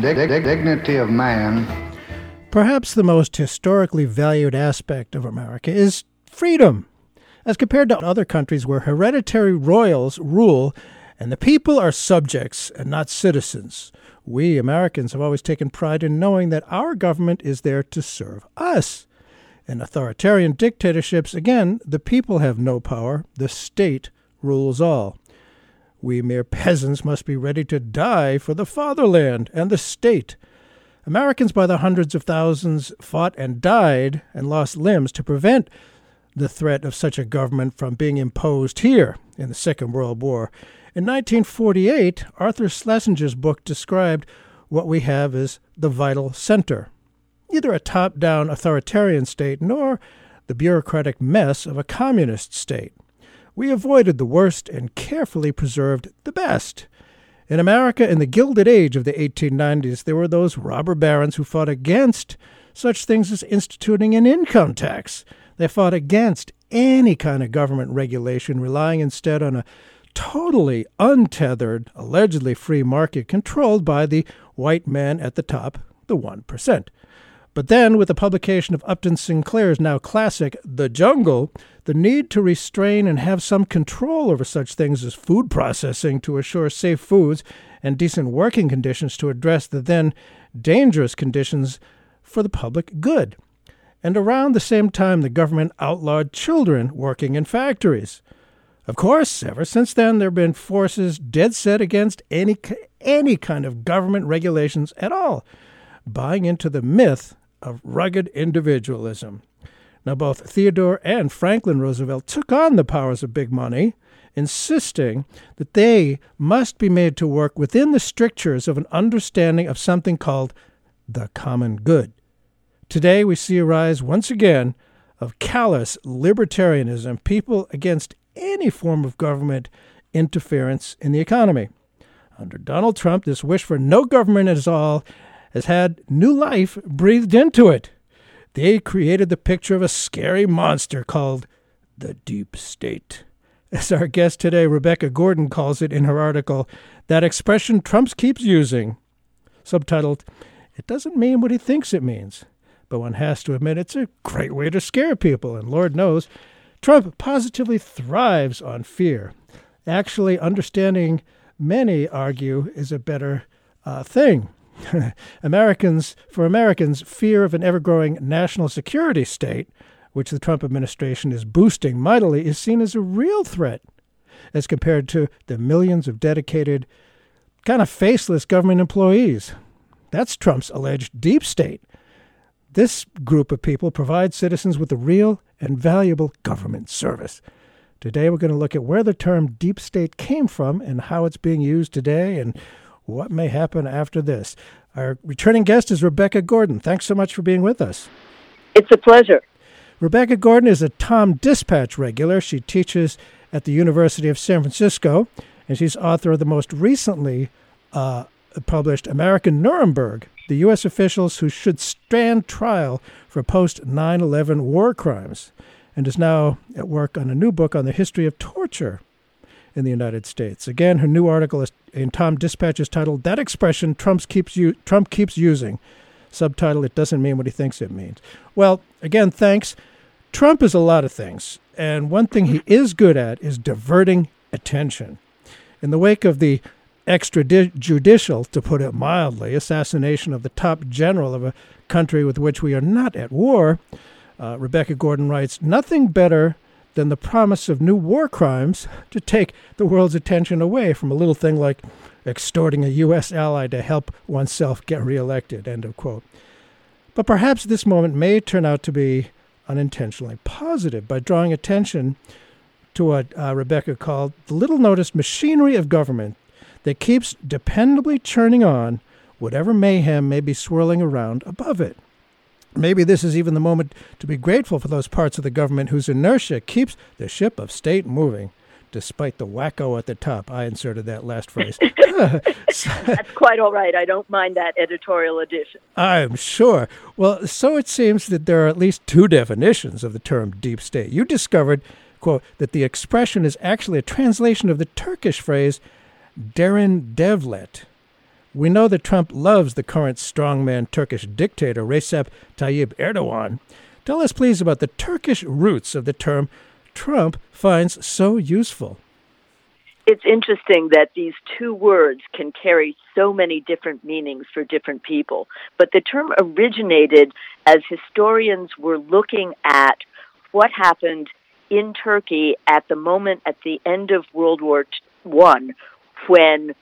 dig- dig- dignity of man. Perhaps the most historically valued aspect of America is freedom. As compared to other countries where hereditary royals rule and the people are subjects and not citizens, we Americans have always taken pride in knowing that our government is there to serve us. In authoritarian dictatorships, again, the people have no power, the state rules all. We mere peasants must be ready to die for the fatherland and the state. Americans by the hundreds of thousands fought and died and lost limbs to prevent the threat of such a government from being imposed here in the Second World War. In 1948, Arthur Schlesinger's book described what we have as the vital center neither a top down authoritarian state nor the bureaucratic mess of a communist state. We avoided the worst and carefully preserved the best. In America, in the Gilded Age of the 1890s, there were those robber barons who fought against such things as instituting an income tax. They fought against any kind of government regulation, relying instead on a totally untethered, allegedly free market controlled by the white man at the top, the 1%. But then, with the publication of Upton Sinclair's now classic The Jungle, the need to restrain and have some control over such things as food processing to assure safe foods and decent working conditions to address the then dangerous conditions for the public good. And around the same time, the government outlawed children working in factories. Of course, ever since then, there have been forces dead set against any, any kind of government regulations at all, buying into the myth of rugged individualism. Now, both Theodore and Franklin Roosevelt took on the powers of big money, insisting that they must be made to work within the strictures of an understanding of something called the common good. Today, we see a rise once again of callous libertarianism, people against any form of government interference in the economy. Under Donald Trump, this wish for no government at all has had new life breathed into it. They created the picture of a scary monster called the Deep State. As our guest today, Rebecca Gordon, calls it in her article, that expression Trump keeps using, subtitled, It doesn't mean what he thinks it means. But one has to admit it's a great way to scare people, and Lord knows, Trump positively thrives on fear. Actually, understanding, many argue, is a better uh, thing. Americans, for Americans, fear of an ever growing national security state, which the Trump administration is boosting mightily, is seen as a real threat as compared to the millions of dedicated, kind of faceless government employees. That's Trump's alleged deep state. This group of people provides citizens with a real and valuable government service. Today, we're going to look at where the term deep state came from and how it's being used today and what may happen after this. Our returning guest is Rebecca Gordon. Thanks so much for being with us. It's a pleasure. Rebecca Gordon is a TomDispatch regular. She teaches at the University of San Francisco, and she's author of the most recently uh, published American Nuremberg The U.S. Officials Who Should Stand Trial for Post 9 11 War Crimes, and is now at work on a new book on the history of torture in the United States. Again, her new article is in TomDispatch is titled "That Expression Trump keeps u- Trump keeps using." Subtitle: It doesn't mean what he thinks it means. Well, again, thanks. Trump is a lot of things, and one thing he is good at is diverting attention. In the wake of the extrajudicial, to put it mildly, assassination of the top general of a country with which we are not at war, uh, Rebecca Gordon writes, Nothing better than the promise of new war crimes to take the world's attention away from a little thing like extorting a U.S. ally to help oneself get reelected. End of quote. But perhaps this moment may turn out to be unintentionally positive by drawing attention to what uh, Rebecca called the little noticed machinery of government that keeps dependably churning on whatever mayhem may be swirling around above it. Maybe this is even the moment to be grateful for those parts of the government whose inertia keeps the ship of state moving, despite the wacko at the top. I inserted that last phrase. That's quite all right. I don't mind that editorial addition. I'm sure. Well, so it seems that there are at least two definitions of the term deep state. You discovered, quote, that the expression is actually a translation of the Turkish phrase derin devlet, we know that Trump loves the current strongman Turkish dictator Recep Tayyip Erdogan. Tell us, please, about the Turkish roots of the term Trump finds so useful. It's interesting that these two words can carry so many different meanings for different people. But the term originated as historians were looking at what happened in Turkey at the moment at the end of World War I when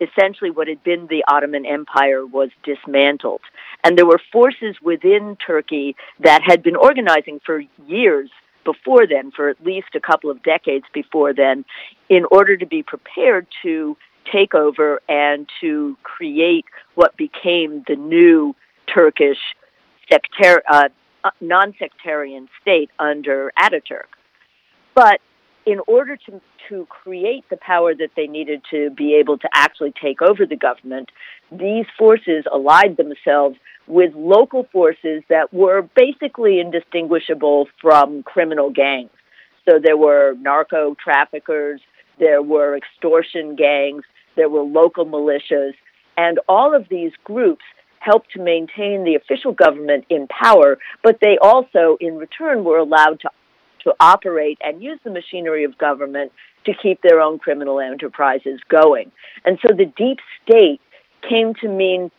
essentially what had been the Ottoman Empire was dismantled. And there were forces within Turkey that had been organizing for years before then, for at least a couple of decades before then, in order to be prepared to take over and to create what became the new Turkish uh, non-sectarian state under Ataturk. But in order to to create the power that they needed to be able to actually take over the government, these forces allied themselves with local forces that were basically indistinguishable from criminal gangs. So there were narco traffickers, there were extortion gangs, there were local militias, and all of these groups helped to maintain the official government in power, but they also, in return, were allowed to to operate and use the machinery of government to keep their own criminal enterprises going. And so the deep state came to mean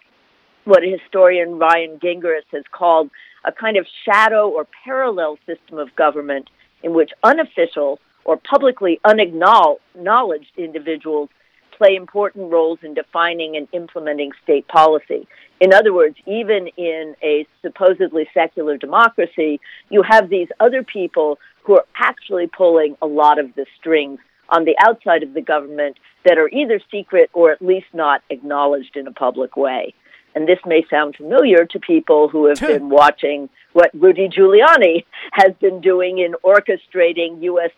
what historian Ryan Gingeras has called a kind of shadow or parallel system of government in which unofficial or publicly unacknowledged individuals play important roles in defining and implementing state policy. In other words, even in a supposedly secular democracy, you have these other people who are actually pulling a lot of the strings on the outside of the government that are either secret or at least not acknowledged in a public way. And this may sound familiar to people who have been watching what Rudy Giuliani has been doing in orchestrating U.S.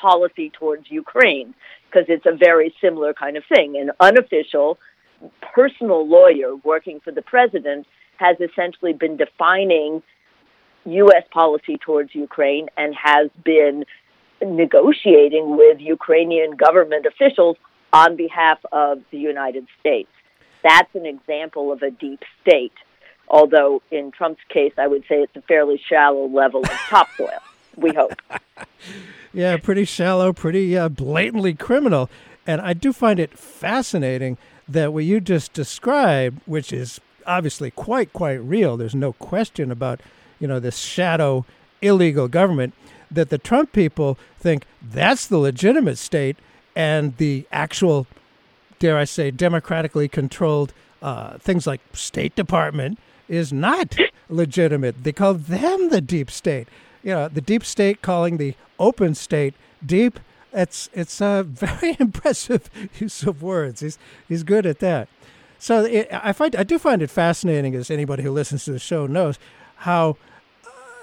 policy towards Ukraine, because it's a very similar kind of thing. An unofficial, personal lawyer working for the president has essentially been defining U.S. policy towards Ukraine and has been negotiating with Ukrainian government officials on behalf of the United States. That's an example of a deep state, although in Trump's case, I would say it's a fairly shallow level of topsoil, we hope. yeah, pretty shallow, pretty uh, blatantly criminal. And I do find it fascinating that what you just described, which is obviously quite, quite real, there's no question about, you know, this shadow illegal government that the Trump people think that's the legitimate state and the actual, dare I say, democratically controlled uh, things like State Department is not legitimate. They call them the deep state. You know, the deep state calling the open state deep. It's it's a very impressive use of words. He's he's good at that. So it, I find I do find it fascinating, as anybody who listens to the show knows, how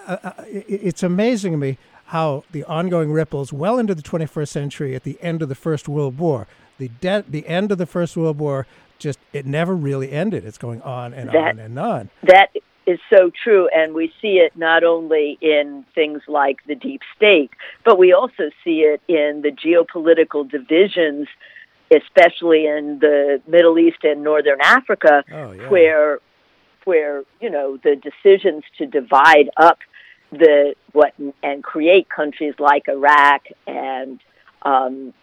uh, uh it's amazing to me how the ongoing ripples well into the 21st century at the end of the First World War. The, de- the end of the First World War just it never really ended. It's going on and that, on and on. That is so true, and we see it not only in things like the deep state, but we also see it in the geopolitical divisions, especially in the Middle East and Northern Africa, oh, yeah. where where you know the decisions to divide up the what and create countries like Iraq and um,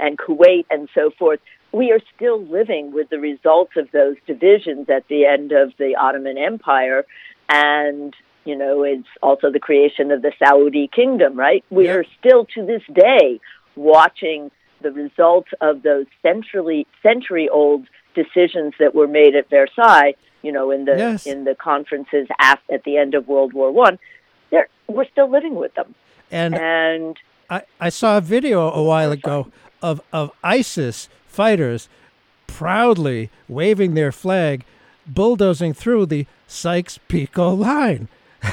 and Kuwait and so forth. We are still living with the results of those divisions at the end of the Ottoman Empire, and you know it's also the creation of the Saudi kingdom. Right? We yeah. are still to this day watching the results of those century century old decisions that were made at Versailles. You know, in the yes. in the conferences at, at the end of World War One we're still living with them. And, and I, I saw a video a while ago of, of ISIS fighters proudly waving their flag, bulldozing through the Sykes-Picot line.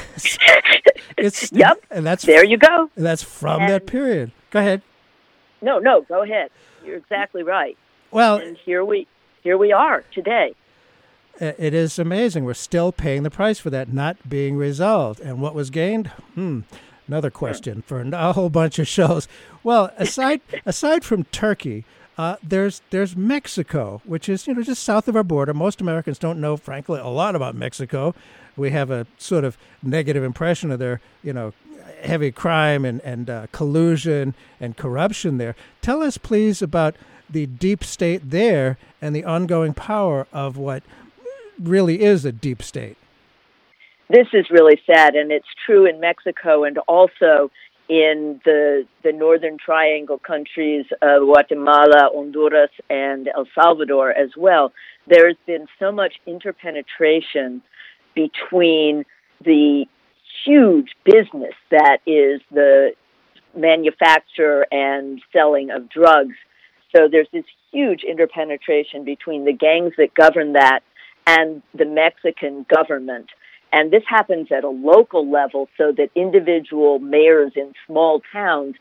it's yep, and that's there. You go. That's from and, that period. Go ahead. No, no, go ahead. You're exactly right. Well, and here we here we are today. It is amazing. We're still paying the price for that not being resolved. And what was gained? Hmm. Another question for a whole bunch of shows. Well, aside aside from Turkey, uh, there's there's Mexico, which is you know just south of our border. Most Americans don't know, frankly, a lot about Mexico. We have a sort of negative impression of their you know heavy crime and and uh, collusion and corruption there. Tell us, please, about the deep state there and the ongoing power of what really is a deep state. This is really sad, and it's true in Mexico and also in the the northern triangle countries of Guatemala, Honduras, and El Salvador as well. There's been so much interpenetration between the huge business that is the manufacture and selling of drugs. So there's this huge interpenetration between the gangs that govern that and the Mexican government. And this happens at a local level so that individual mayors in small towns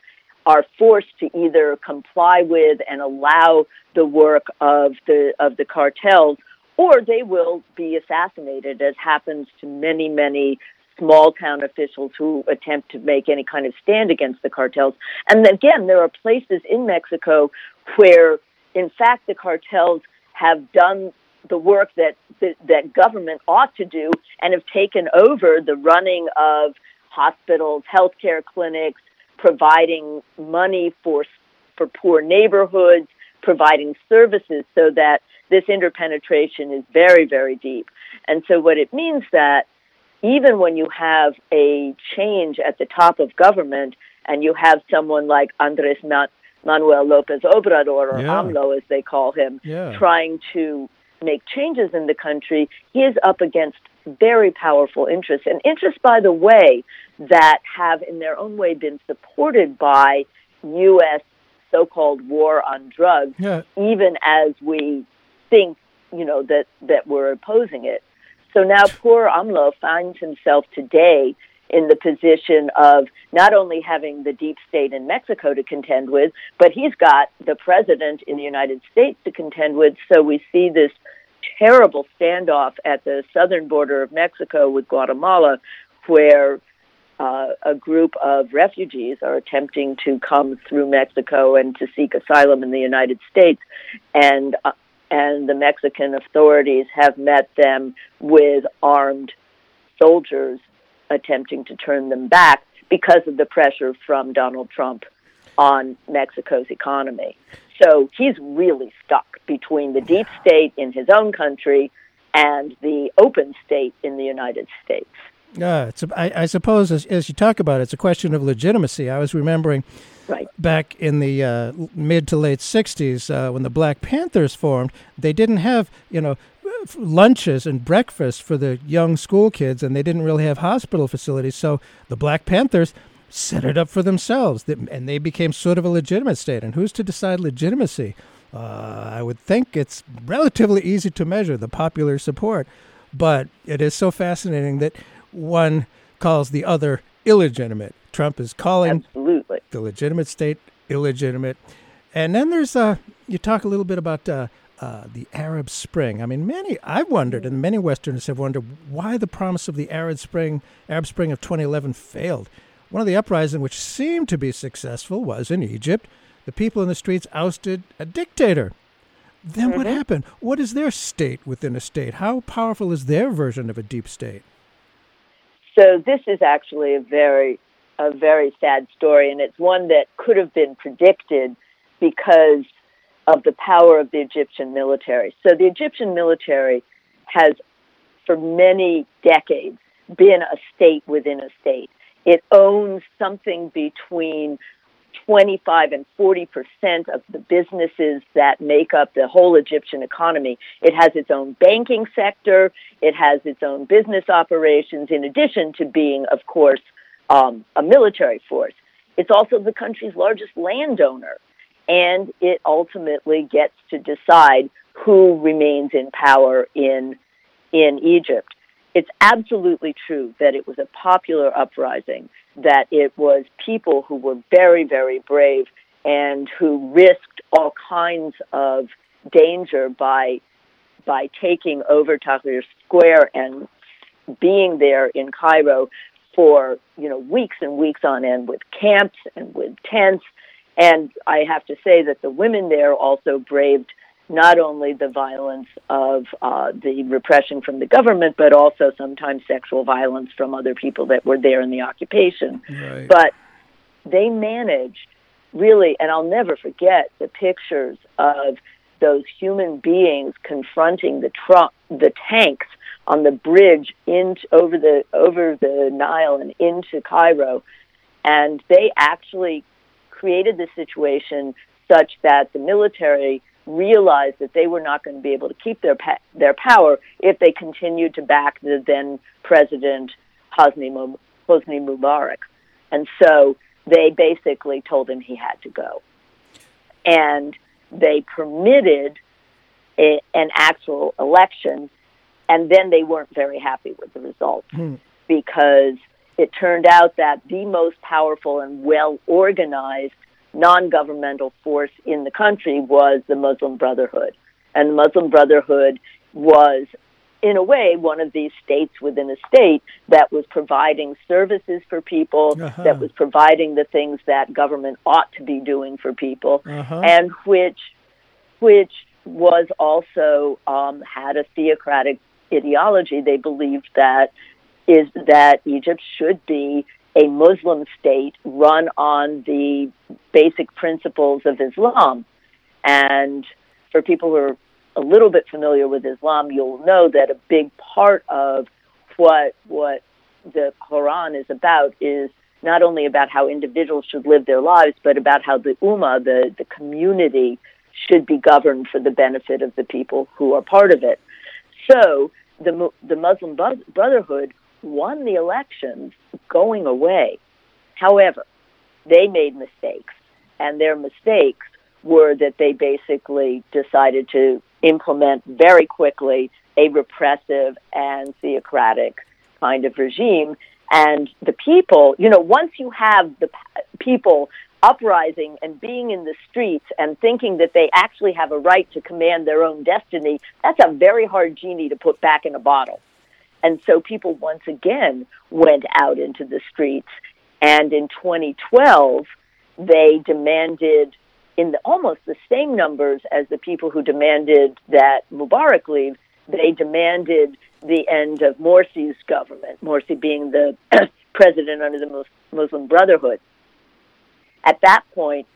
are forced to either comply with and allow the work of the of the cartels or they will be assassinated as happens to many many small town officials who attempt to make any kind of stand against the cartels and again there are places in Mexico where in fact the cartels have done the work that, that that government ought to do and have taken over the running of hospitals, healthcare clinics, providing money for for poor neighborhoods, providing services so that this interpenetration is very very deep. And so what it means that even when you have a change at the top of government and you have someone like Andres Manuel Lopez Obrador or yeah. AMLO as they call him yeah. trying to make changes in the country, he is up against very powerful interests, and interests, by the way, that have in their own way been supported by U.S. so-called war on drugs, yeah. even as we think, you know, that that we're opposing it. So now poor AMLO finds himself today in the position of not only having the deep state in Mexico to contend with, but he's got the president in the United States to contend with. So we see this terrible standoff at the southern border of Mexico with Guatemala, where uh, a group of refugees are attempting to come through Mexico and to seek asylum in the United States, and uh, and the Mexican authorities have met them with armed soldiers attempting to turn them back because of the pressure from Donald Trump on Mexico's economy. So he's really stuck between the deep state in his own country and the open state in the United States. Yeah, it's a, I, I suppose as, as, you talk about it, it's a question of legitimacy. I was remembering right. back in the uh, mid to late 60s uh, when the Black Panthers formed, they didn't have, you know, lunches and breakfast for the young school kids, and they didn't really have hospital facilities. So the Black Panthers set it up for themselves, and they became sort of a legitimate state. And who's to decide legitimacy? Uh, I would think it's relatively easy to measure the popular support, but it is so fascinating that one calls the other illegitimate. Trump is calling Absolutely. the legitimate state illegitimate. And then there's uh, you talk a little bit about uh, uh, the Arab Spring. I mean, many I've wondered, and many Westerners have wondered why the promise of the Arab Spring, Arab Spring of 2011, failed. One of the uprisings which seemed to be successful was in Egypt. The people in the streets ousted a dictator. Then mm-hmm. what happened? What is their state within a state? How powerful is their version of a deep state? So this is actually a very a very sad story and it's one that could have been predicted because of the power of the Egyptian military. So the Egyptian military has for many decades been a state within a state. It owns something between 25 and 40 percent of the businesses that make up the whole Egyptian economy. It has its own banking sector. It has its own business operations, in addition to being, of course, um, a military force. It's also the country's largest landowner, and it ultimately gets to decide who remains in power in in Egypt. It's absolutely true that it was a popular uprising, that it was people who were very, very brave and who risked all kinds of danger by by taking over Tahrir Square and being there in Cairo for you know weeks and weeks on end with camps and with tents. And I have to say that the women there also braved not only the violence of uh, the repression from the government, but also sometimes sexual violence from other people that were there in the occupation. Right. But they managed really, and I'll never forget the pictures of those human beings confronting the truck, the tanks on the bridge in over the over the Nile and into Cairo, and they actually created the situation such that the military realized that they were not going to be able to keep their pa- their power if they continued to back the then president Hosni, Hosni Mubarak, and so they basically told him he had to go, and they permitted a, an actual election, and then they weren't very happy with the results Hmm. because it turned out that the most powerful and well organized non governmental force in the country was the Muslim Brotherhood. And the Muslim Brotherhood was, in a way, one of these states within a state that was providing services for people, Uh-huh. that was providing the things that government ought to be doing for people, Uh-huh. and which, which was also um, had a theocratic ideology. They believed that is that Egypt should be a Muslim state run on the basic principles of Islam. And for people who are a little bit familiar with Islam, you'll know that a big part of what what the Quran is about is not only about how individuals should live their lives, but about how the ummah, the, the community, should be governed for the benefit of the people who are part of it. So the the Muslim Brotherhood won the elections going away. However, they made mistakes, and their mistakes were that they basically decided to implement very quickly a repressive and theocratic kind of regime. And the people, you know, once you have the people uprising and being in the streets and thinking that they actually have a right to command their own destiny, that's a very hard genie to put back in a bottle. And so people once again went out into the streets. And in 2012, they demanded, in the, almost the same numbers as the people who demanded that Mubarak leave, they demanded the end of Morsi's government, Morsi being the president under the Muslim Brotherhood. At that point,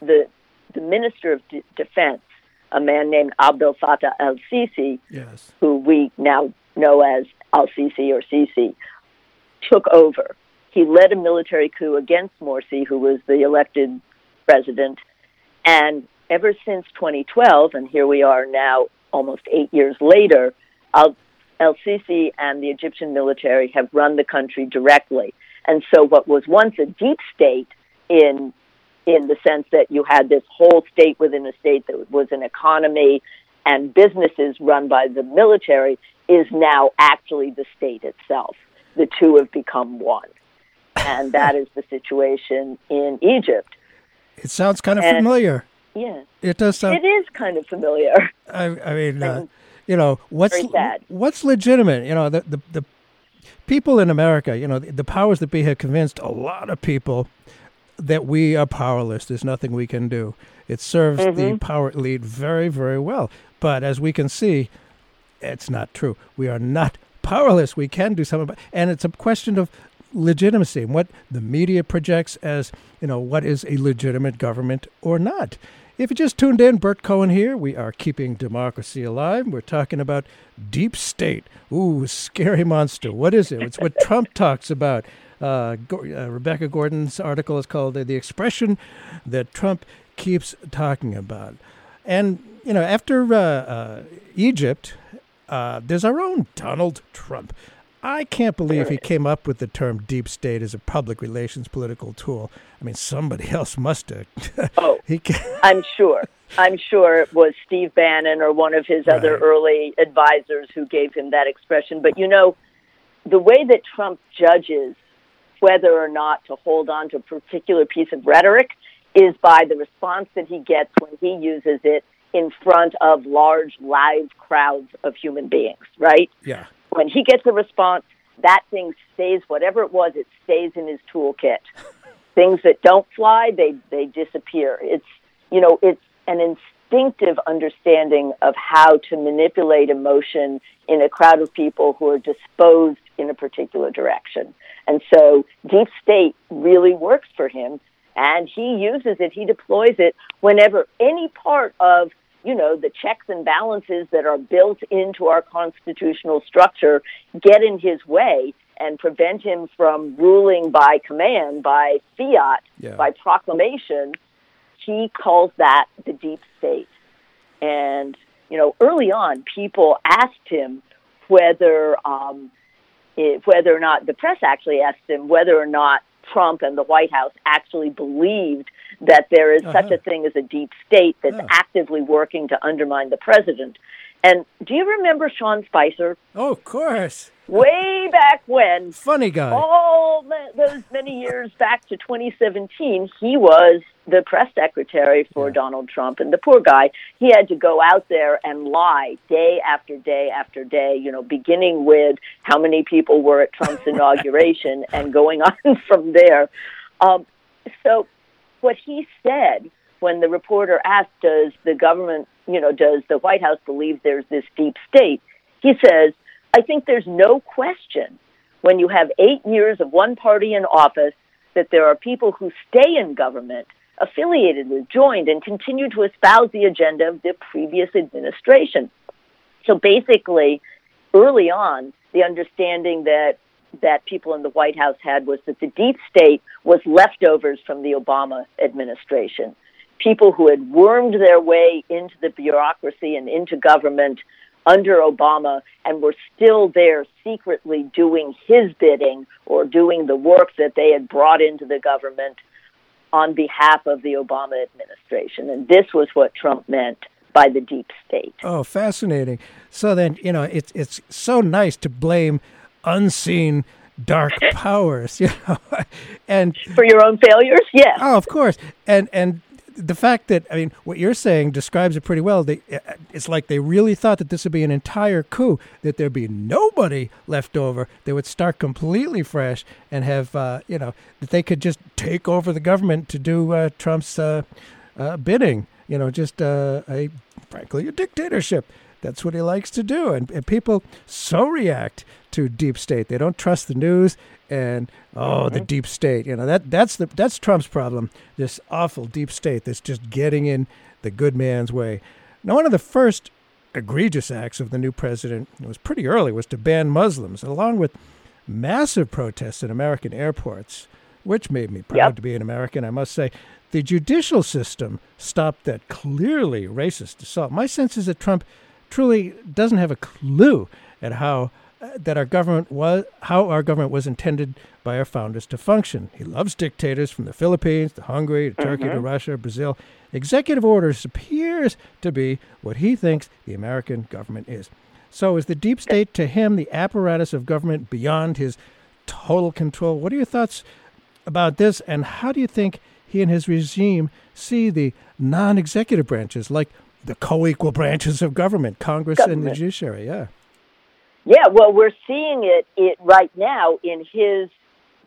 the, the Minister of D- Defense, a man named Abdel Fattah el Sisi, Yes. who we now know as Al Sisi or Sisi, took over. He led a military coup against Morsi, who was the elected president. And ever since 2012, and here we are now almost eight years later, Al Sisi and the Egyptian military have run the country directly. And so, what was once a deep state in in the sense that you had this whole state within a state that was an economy and businesses run by the military is now actually the state itself. The two have become one. And that is the situation in Egypt. It sounds kind of And- familiar. Yeah. It does sound. It is kind of familiar. I, I mean, uh, you know, what's what's legitimate? You know, the, the the people in America, you know, the, the powers that be have convinced a lot of people that we are powerless. There's nothing we can do. It serves the Mhm. power elite very, very well. But as we can see, it's not true. We are not powerless. We can do something, about, and it's a question of legitimacy and what the media projects as you know what is a legitimate government or not. If you just tuned in, Bert Cohen here. We are keeping democracy alive. We're talking about deep state. Ooh, scary monster. What is it? It's what Trump talks about. Uh, Go- uh, Rebecca Gordon's article is called "The Expression That Trump Keeps Talking About." And you know, after uh, uh, Egypt, uh, there's our own Donald Trump. I can't believe he came up with the term deep state as a public relations political tool. I mean, somebody else must have. oh, he I'm sure. I'm sure it was Steve Bannon or one of his right. other early advisors who gave him that expression. But you know, the way that Trump judges whether or not to hold on to a particular piece of rhetoric is by the response that he gets when he uses it in front of large, live crowds of human beings, right? Yeah. When he gets a response, that thing stays, whatever it was, it stays in his toolkit. Things that don't fly, they, they disappear. It's, you know, it's an instinctive understanding of how to manipulate emotion in a crowd of people who are disposed in a particular direction. And so deep state really works for him and he uses it, he deploys it whenever any part of you know the checks and balances that are built into our constitutional structure get in his way and prevent him from ruling by command, by fiat, yeah. by proclamation. He calls that the deep state. And you know, early on, people asked him whether um, it, whether or not the press actually asked him whether or not Trump and the White House actually believed that there is uh-huh. such a thing as a deep state that's yeah. actively working to undermine the president. And do you remember Sean Spicer? Oh, of course. Way back when. Funny guy. All those many years back to 2017, he was the press secretary for yeah. Donald Trump. And the poor guy, he had to go out there and lie day after day after day, you know, beginning with how many people were at Trump's inauguration and going on from there. Um, so, what he said when the reporter asked, Does the government you know, does the White House believe there's this deep state? He says, I think there's no question when you have eight years of one party in office that there are people who stay in government, affiliated with, joined, and continue to espouse the agenda of the previous administration. So basically, early on, the understanding that that people in the White House had was that the deep state was leftovers from the Obama administration people who had wormed their way into the bureaucracy and into government under Obama and were still there secretly doing his bidding or doing the work that they had brought into the government on behalf of the Obama administration. And this was what Trump meant by the deep state. Oh, fascinating. So then, you know, it's it's so nice to blame unseen dark powers, you know. and for your own failures, yes. Oh, of course. And and the fact that I mean, what you're saying describes it pretty well. They, uh, it's like they really thought that this would be an entire coup, that there'd be nobody left over. They would start completely fresh and have, uh, you know, that they could just take over the government to do uh, Trump's uh, uh bidding. You know, just uh, a frankly a dictatorship. That's what he likes to do, and, and people so react to deep state. They don't trust the news and oh, the mm-hmm. deep state. You know that that's the that's Trump's problem. This awful deep state that's just getting in the good man's way. Now, one of the first egregious acts of the new president, it was pretty early, was to ban Muslims, along with massive protests in American airports, which made me proud yep. to be an American. I must say, the judicial system stopped that clearly racist assault. My sense is that Trump truly doesn't have a clue at how that our government was how our government was intended by our founders to function. He loves dictators from the Philippines to Hungary to Turkey mm-hmm. to Russia, Brazil. Executive orders appears to be what he thinks the American government is. So is the deep state to him the apparatus of government beyond his total control? What are your thoughts about this and how do you think he and his regime see the non-executive branches like the co-equal branches of government, Congress government. and the judiciary? Yeah. Yeah, well, we're seeing it, it right now in his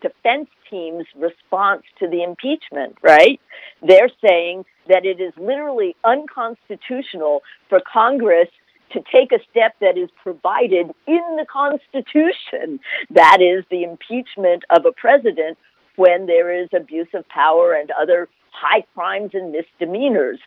defense team's response to the impeachment, right? They're saying that it is literally unconstitutional for Congress to take a step that is provided in the Constitution. That is the impeachment of a president when there is abuse of power and other high crimes and misdemeanors.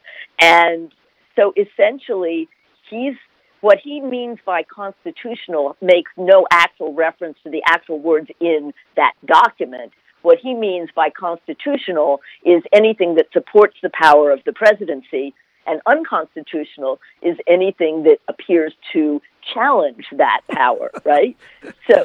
And so essentially, he's what he means by constitutional makes no actual reference to the actual words in that document. What he means by constitutional is anything that supports the power of the presidency, And unconstitutional is anything that appears to challenge that power, right? So,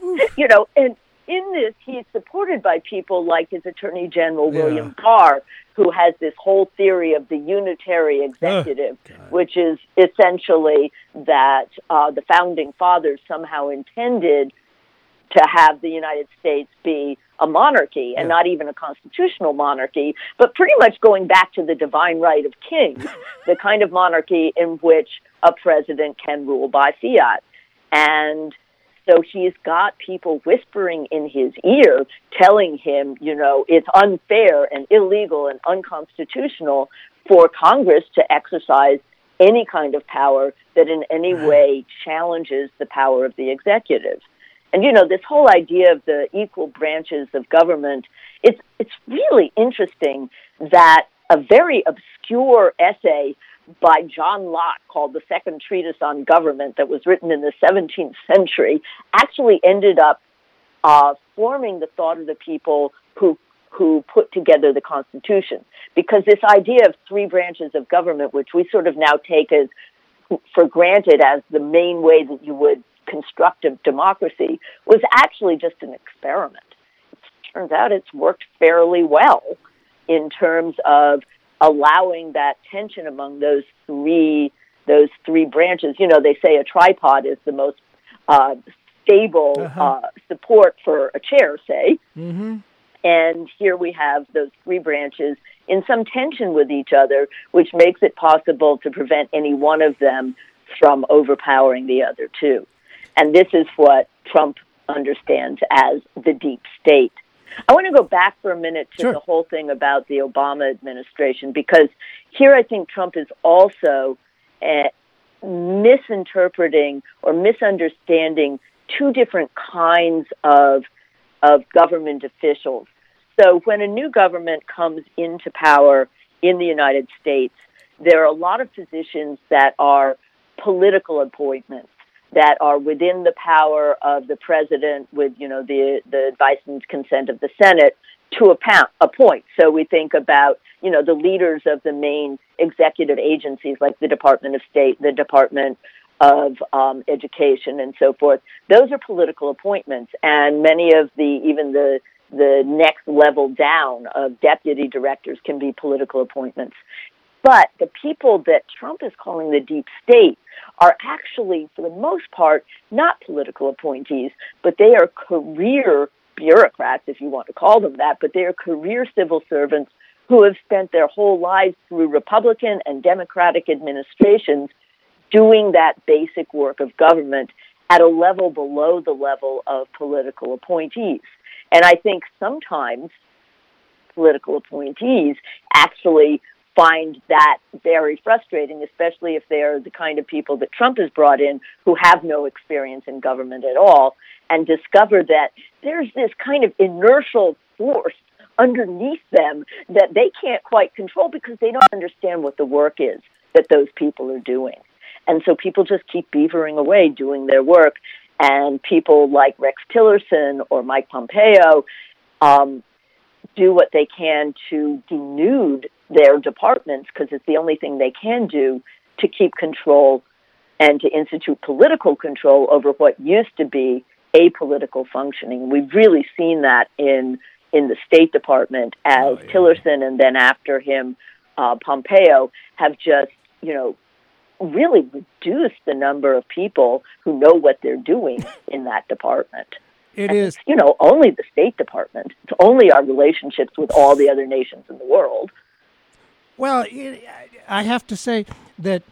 you know, and in this, he's supported by people like his Attorney General, Yeah. William Barr, who has this whole theory of the unitary executive, which is essentially that uh, the founding fathers somehow intended to have the United States be a monarchy and not even a constitutional monarchy, but pretty much going back to the divine right of kings, the kind of monarchy in which a president can rule by fiat. And so he's got people whispering in his ear, telling him, you know, it's unfair and illegal and unconstitutional for Congress to exercise any kind of power that in any way challenges the power of the executive. And you know, this whole idea of the equal branches of government, it's it's really interesting that a very obscure essay by John Locke called The Second Treatise on Government that was written in the 17th century actually ended up uh, forming the thought of the people who who put together the Constitution. Because this idea of three branches of government, which we sort of now take as for granted as the main way that you would construct a democracy, was actually just an experiment. It turns out it's worked fairly well in terms of allowing that tension among those three those three branches. You know, they say a tripod is the most uh, stable Uh-huh. uh, support for a chair, say. Mm-hmm. And here we have those three branches in some tension with each other, which makes it possible to prevent any one of them from overpowering the other two. And this is what Trump understands as the deep state. I want to go back for a minute to Sure. the whole thing about the Obama administration because here I think Trump is also uh, misinterpreting or misunderstanding two different kinds of of government officials. So when a new government comes into power in the United States, there are a lot of positions that are political appointments that are within the power of the president with you know the the advice and consent of the Senate to appoint. appoint. So we think about you know the leaders of the main executive agencies like the Department of State, the Department of um, Education, and so forth. Those are political appointments, and many of the even the the next level down of deputy directors can be political appointments. But the people that Trump is calling the deep state are actually, for the most part, not political appointees, but they are career bureaucrats, if you want to call them that, but they are career civil servants who have spent their whole lives through Republican and Democratic administrations doing that basic work of government at a level below the level of political appointees. And I think sometimes political appointees actually find that very frustrating, especially if they're the kind of people that Trump has brought in who have no experience in government at all and discover that there's this kind of inertial force underneath them that they can't quite control because they don't understand what the work is that those people are doing. And so people just keep beavering away doing their work. And people like Rex Tillerson or Mike Pompeo um, do what they can to denude their departments because it's the only thing they can do to keep control and to institute political control over what used to be apolitical functioning. We've really seen that in in the State Department as Tillerson and then after him uh, Pompeo have just you know really reduced the number of people who know what they're doing in that department. It And is. you know, only the State Department. It's only our relationships with all the other nations in the world. Well, I have to say that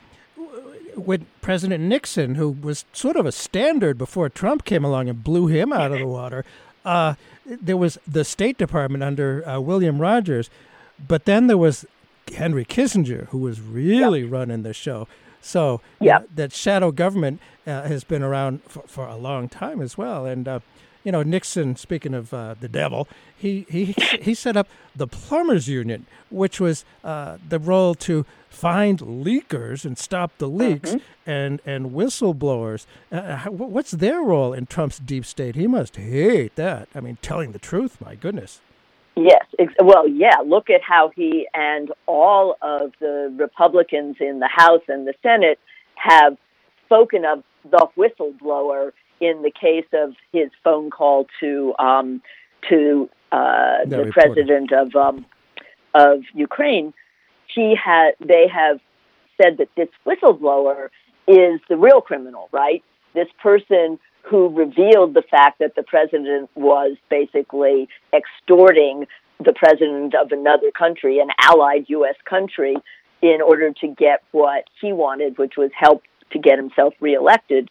when President Nixon, who was sort of a standard before Trump came along and blew him out of the water, uh, there was the State Department under uh, William Rogers, but then there was Henry Kissinger, who was really running the show. So you Yeah. that shadow government uh, has been around for, for a long time as well. And uh, you know, Nixon, speaking of uh, the devil, he, he he set up the plumbers union, which was uh, the role to find leakers and stop the leaks and and whistleblowers. Uh, what's their role in Trump's deep state? He must hate that. I mean, telling the truth. My goodness. Yes. Ex- well, yeah. Look at how he and all of the Republicans in the House and the Senate have spoken of the whistleblower in the case of his phone call to um, to uh, the president of um, of Ukraine. He had they have said that this whistleblower is the real criminal, right? This person who revealed the fact that the president was basically extorting the president of another country, an allied U.S. country, in order to get what he wanted, which was help to get himself reelected.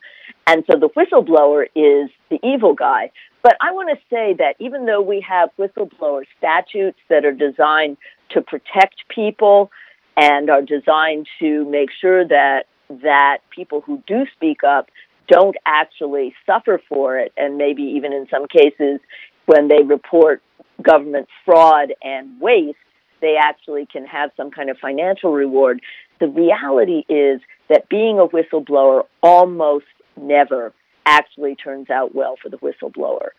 And so the whistleblower is the evil guy. But I want to say that even though we have whistleblower statutes that are designed to protect people and are designed to make sure that that people who do speak up don't actually suffer for it, and maybe even in some cases, when they report government fraud and waste, they actually can have some kind of financial reward. The reality is that being a whistleblower almost never actually turns out well for the whistleblower.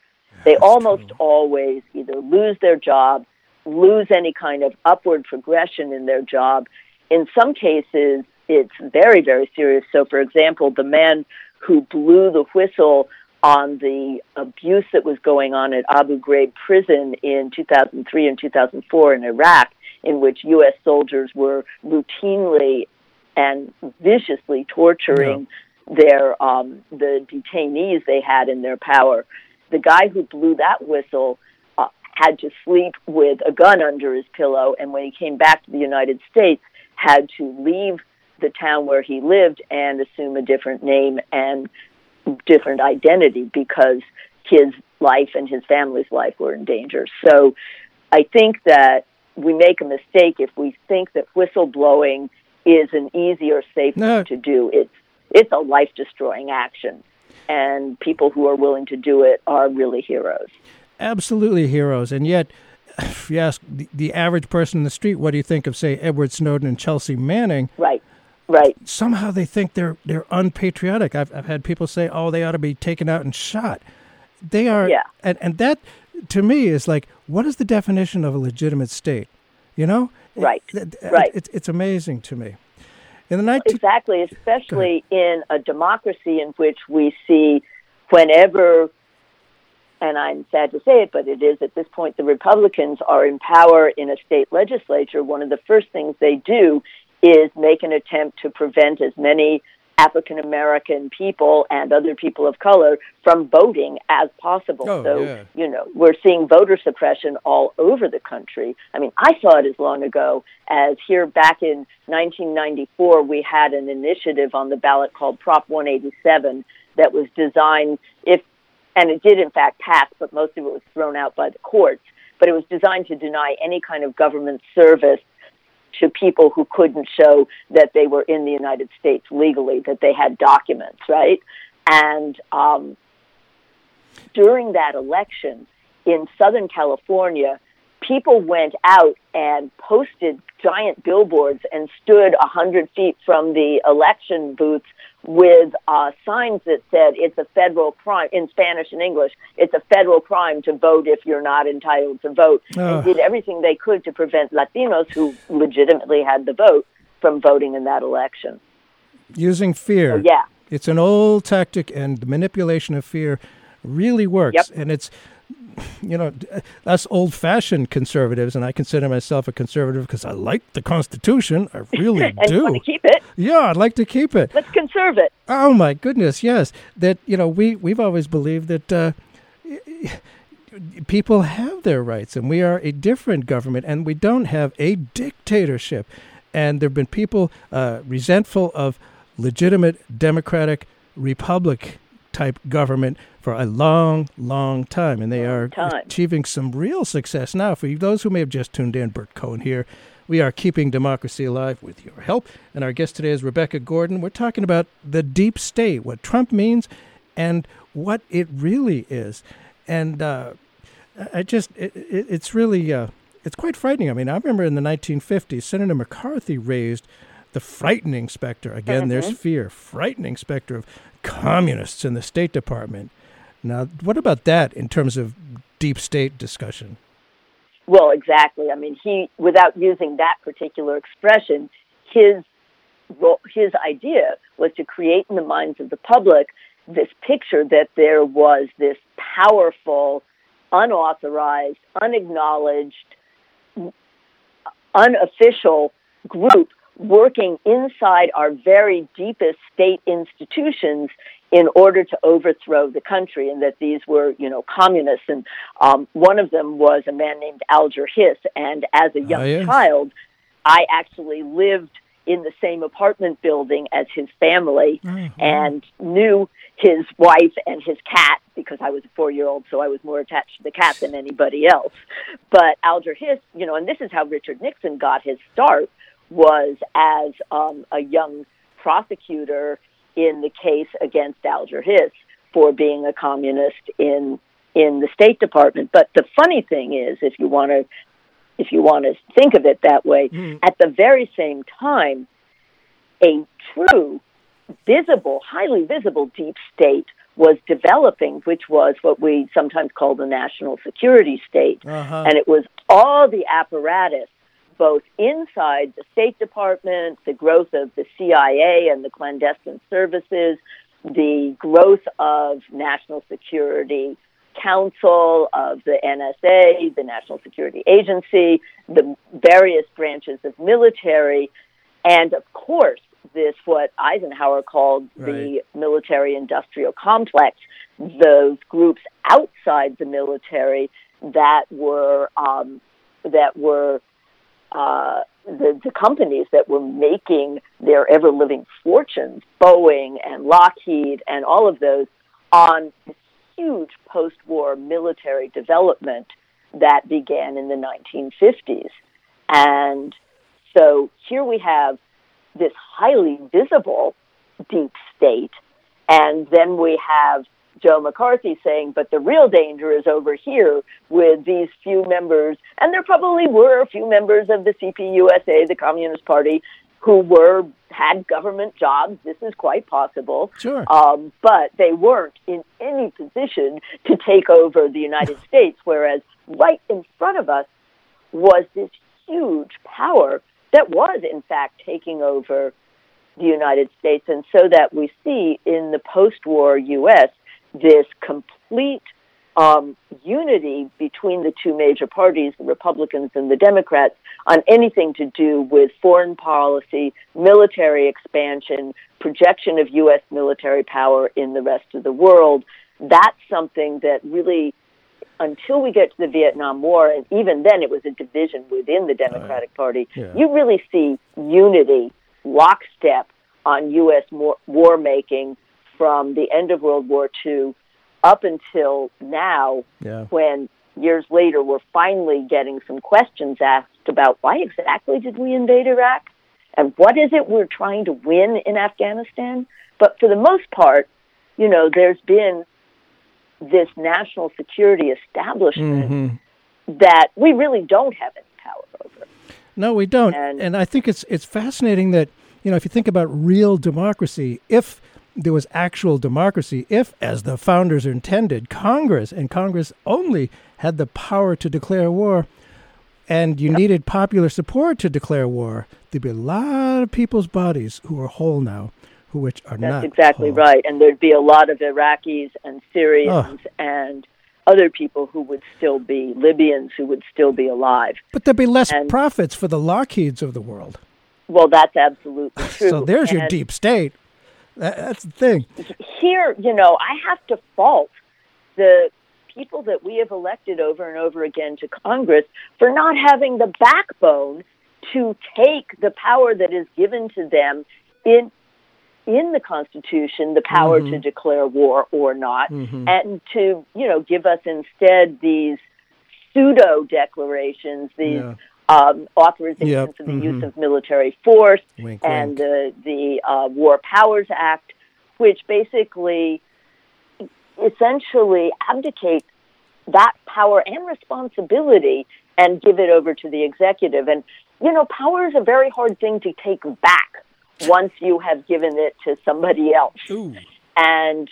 They almost true. always either lose their job, lose any kind of upward progression in their job. In some cases, it's very, very serious. So, for example, the man who blew the whistle on the abuse that was going on at Abu Ghraib prison in 2003 and 2004 in Iraq, in which U.S. soldiers were routinely and viciously torturing yeah. their um, the detainees they had in their power. The guy who blew that whistle uh, had to sleep with a gun under his pillow, and when he came back to the United States, had to leave the town where he lived and assume a different name and different identity because his life and his family's life were in danger. So I think that we make a mistake if we think that whistleblowing is an easy or safe no. thing to do. It's it's a life destroying action. And people who are willing to do it are really heroes. Absolutely heroes. And yet if you ask the, the average person in the street, what do you think of, say, Edward Snowden and Chelsea Manning? Right. Right. Somehow they think they're they're unpatriotic. I've I've had people say, "Oh, they ought to be taken out and shot." They are, yeah. and and that to me is like, what is the definition of a legitimate state? You know, right, it, right. It, it's amazing to me. In the 19- exactly, especially in a democracy in which we see whenever and I'm sad to say it, but it is at this point the Republicans are in power in a state legislature. One of the first things they do is make an attempt to prevent as many African American people and other people of color from voting as possible. Oh, so, yeah. you know, we're seeing voter suppression all over the country. I mean, I saw it as long ago as here back in 1994, we had an initiative on the ballot called Prop 187 that was designed, if, and it did in fact pass, but most of it was thrown out by the courts, but it was designed to deny any kind of government service to people who couldn't show that they were in the United States legally, that they had documents, right? And um, during that election in Southern California, people went out and posted giant billboards and stood a hundred feet from the election booths with uh, signs that said it's a federal crime in Spanish and English. It's a federal crime to vote if you're not entitled to vote. And did everything they could to prevent Latinos who legitimately had the vote from voting in that election. Using fear. So, yeah. It's an old tactic, and the manipulation of fear really works. Yep. And it's you know, us old fashioned conservatives, and I consider myself a conservative because I like the Constitution. I really do. Keep it? Yeah, I'd like to keep it. Let's conserve it. Oh my goodness, yes. That you know, we we've always believed that uh, people have their rights, and we are a different government, and we don't have a dictatorship. And there have been people uh, resentful of legitimate democratic republic type government for a long, long time, and they are time. achieving some real success now. For those who may have just tuned in, Bert Cohen here. We are keeping democracy alive with your help. And our guest today is Rebecca Gordon. We're talking about the deep state, what Trump means, and what it really is. And uh, I just, it, it, it's really, uh, it's quite frightening. I mean, I remember in the 1950s, Senator McCarthy raised the frightening specter. Again, mm-hmm. there's fear, frightening specter of communists in the State Department. Now, what about that in terms of deep state discussion? well, exactly. I mean, he, without using that particular expression, his his idea was to create in the minds of the public this picture that there was this powerful, unauthorized, unacknowledged, unofficial group working inside our very deepest state institutions in order to overthrow the country, and that these were, you know, communists. And um, one of them was a man named Alger Hiss. And as a young Oh, yes. child, I actually lived in the same apartment building as his family and knew his wife and his cat because I was a four year old, so I was more attached to the cat than anybody else. But Alger Hiss, you know, and this is how Richard Nixon got his start was as um, a young prosecutor in the case against Alger Hiss for being a communist in in the State Department. But the funny thing is, if you want to if you want to think of it that way, at the very same time, a true, visible, highly visible deep state was developing, which was what we sometimes call the national security state. Uh-huh. And it was all the apparatus, both inside the State Department, the growth of the CIA and the clandestine services, the growth of national security council, of the NSA, the National Security Agency, the various branches of military, and of course, this what Eisenhower called the military industrial complex, those groups outside the military that were um, that were uh, the, the companies that were making their ever living fortunes, Boeing and Lockheed and all of those, on this huge post war military development that began in the 1950s. And so here we have this highly visible deep state, and then we have Joe McCarthy saying, but the real danger is over here with these few members, and there probably were a few members of the CPUSA, the Communist Party, who were had government jobs. This is quite possible. Sure. Um, but they weren't in any position to take over the United States, whereas right in front of us was this huge power that was, in fact, taking over the United States. And so that we see in the post war U.S. this complete um, unity between the two major parties, the Republicans and the Democrats, on anything to do with foreign policy, military expansion, projection of U.S. military power in the rest of the world. That's something that really, until we get to the Vietnam War, and even then it was a division within the Democratic Party, Yeah. you really see unity, lockstep on U.S. war making from the end of World War II up until now, Yeah. when years later we're finally getting some questions asked about why exactly did we invade Iraq and what is it we're trying to win in Afghanistan. But for the most part, you know, there's been this national security establishment Mm-hmm. that we really don't have any power over. No, we don't. And- And, I think it's it's fascinating that you know if you think about real democracy, if there was actual democracy, if as the founders intended, Congress and Congress only had the power to declare war, and you needed popular support to declare war, there'd be a lot of people's bodies who are whole now, who which are That's not That's exactly whole. right. And there'd be a lot of Iraqis and Syrians and other people who would still be Libyans who would still be alive. But there'd be less And- profits for the Lockheeds of the world. Well, that's absolutely true. So there's your deep state. That, that's the thing. Here, you know, I have to fault the people that we have elected over and over again to Congress for not having the backbone to take the power that is given to them in in the Constitution, the power Mm-hmm. to declare war or not, and to you know give us instead these pseudo declarations, these Yeah. Um, authorizations Yep, for the use mhm. of military force Wink, and wink. the the uh, War Powers Act, which basically essentially abdicate that power and responsibility and give it over to the executive. And you know, power is a very hard thing to take back once you have given it to somebody else. Ooh. And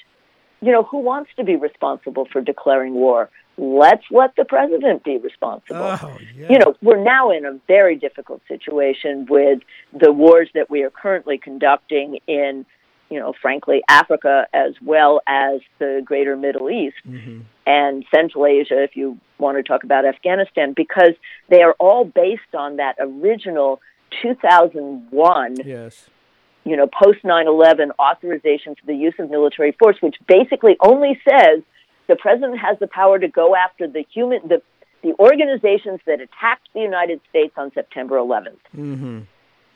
you know, who wants to be responsible for declaring war? Let's let the president be responsible. Oh, yeah. You know, we're now in a very difficult situation with the wars that we are currently conducting in, you know, frankly, Africa as well as the greater Middle East Mm-hmm. and Central Asia, if you want to talk about Afghanistan, because they are all based on that original 2001 Yes. You know, post 9 11 authorization for the use of military force, which basically only says the president has the power to go after the human, the, the organizations that attacked the United States on September 11th. Mm-hmm.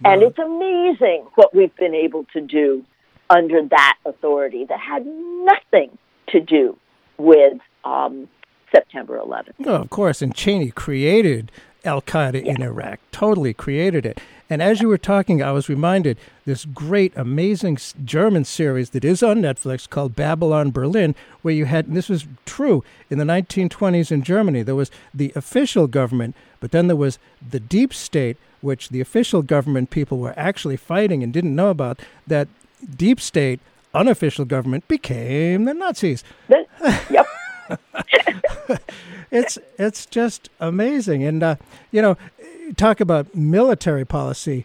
And it's amazing what we've been able to do under that authority that had nothing to do with um, September 11th. No, of course. And Cheney created Al Qaeda in Iraq, totally created it. And as you were talking, I was reminded this great, amazing German series that is on Netflix called Babylon Berlin, where you had, and this was true in the 1920s in Germany, there was the official government, but then there was the deep state, which the official government people were actually fighting and didn't know about. That deep state, unofficial government became the Nazis. Yep. it's it's just amazing. And uh, you know, talk about military policy.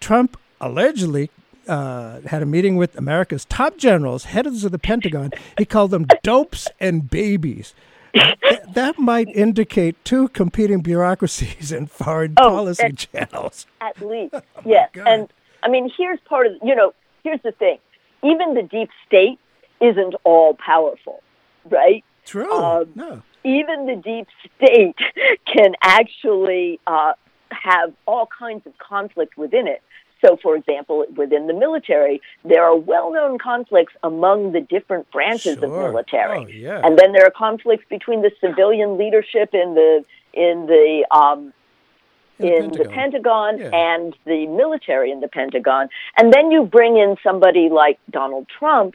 Trump allegedly uh, had a meeting with America's top generals, heads of the Pentagon. He called them dopes and babies. Th- that might indicate two competing bureaucracies and foreign Oh, policy and- channels. At least, yes. God. And I mean, here's part of you know. Here's the thing: even the deep state isn't all powerful, right? True. Um, no. Even the deep state can actually uh, have all kinds of conflict within it. So, for example, within the military, there are well-known conflicts among the different branches of military, Oh, yeah. and then there are conflicts between the civilian leadership in the in the um, in the Pentagon Yeah. and the military in the Pentagon. And then you bring in somebody like Donald Trump,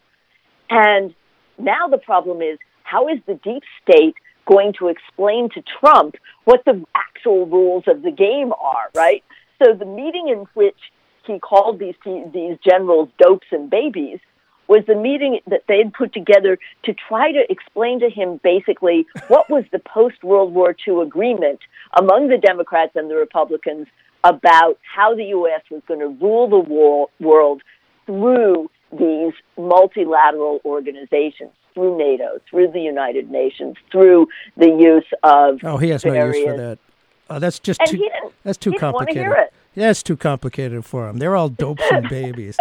and now the problem is how is the deep state going to explain to Trump what the actual rules of the game are, right? So the meeting in which he called these these generals dopes and babies was the meeting that they had put together to try to explain to him basically what was the post World War II agreement among the Democrats and the Republicans about how the U.S. was going to rule the world through these multilateral organizations, through NATO, through the United Nations, through the use of Oh, he has no use for that. Oh, that's just too. that's too he didn't wanna complicated. hear it. Yeah, it's too complicated for him. They're all dopes and babies.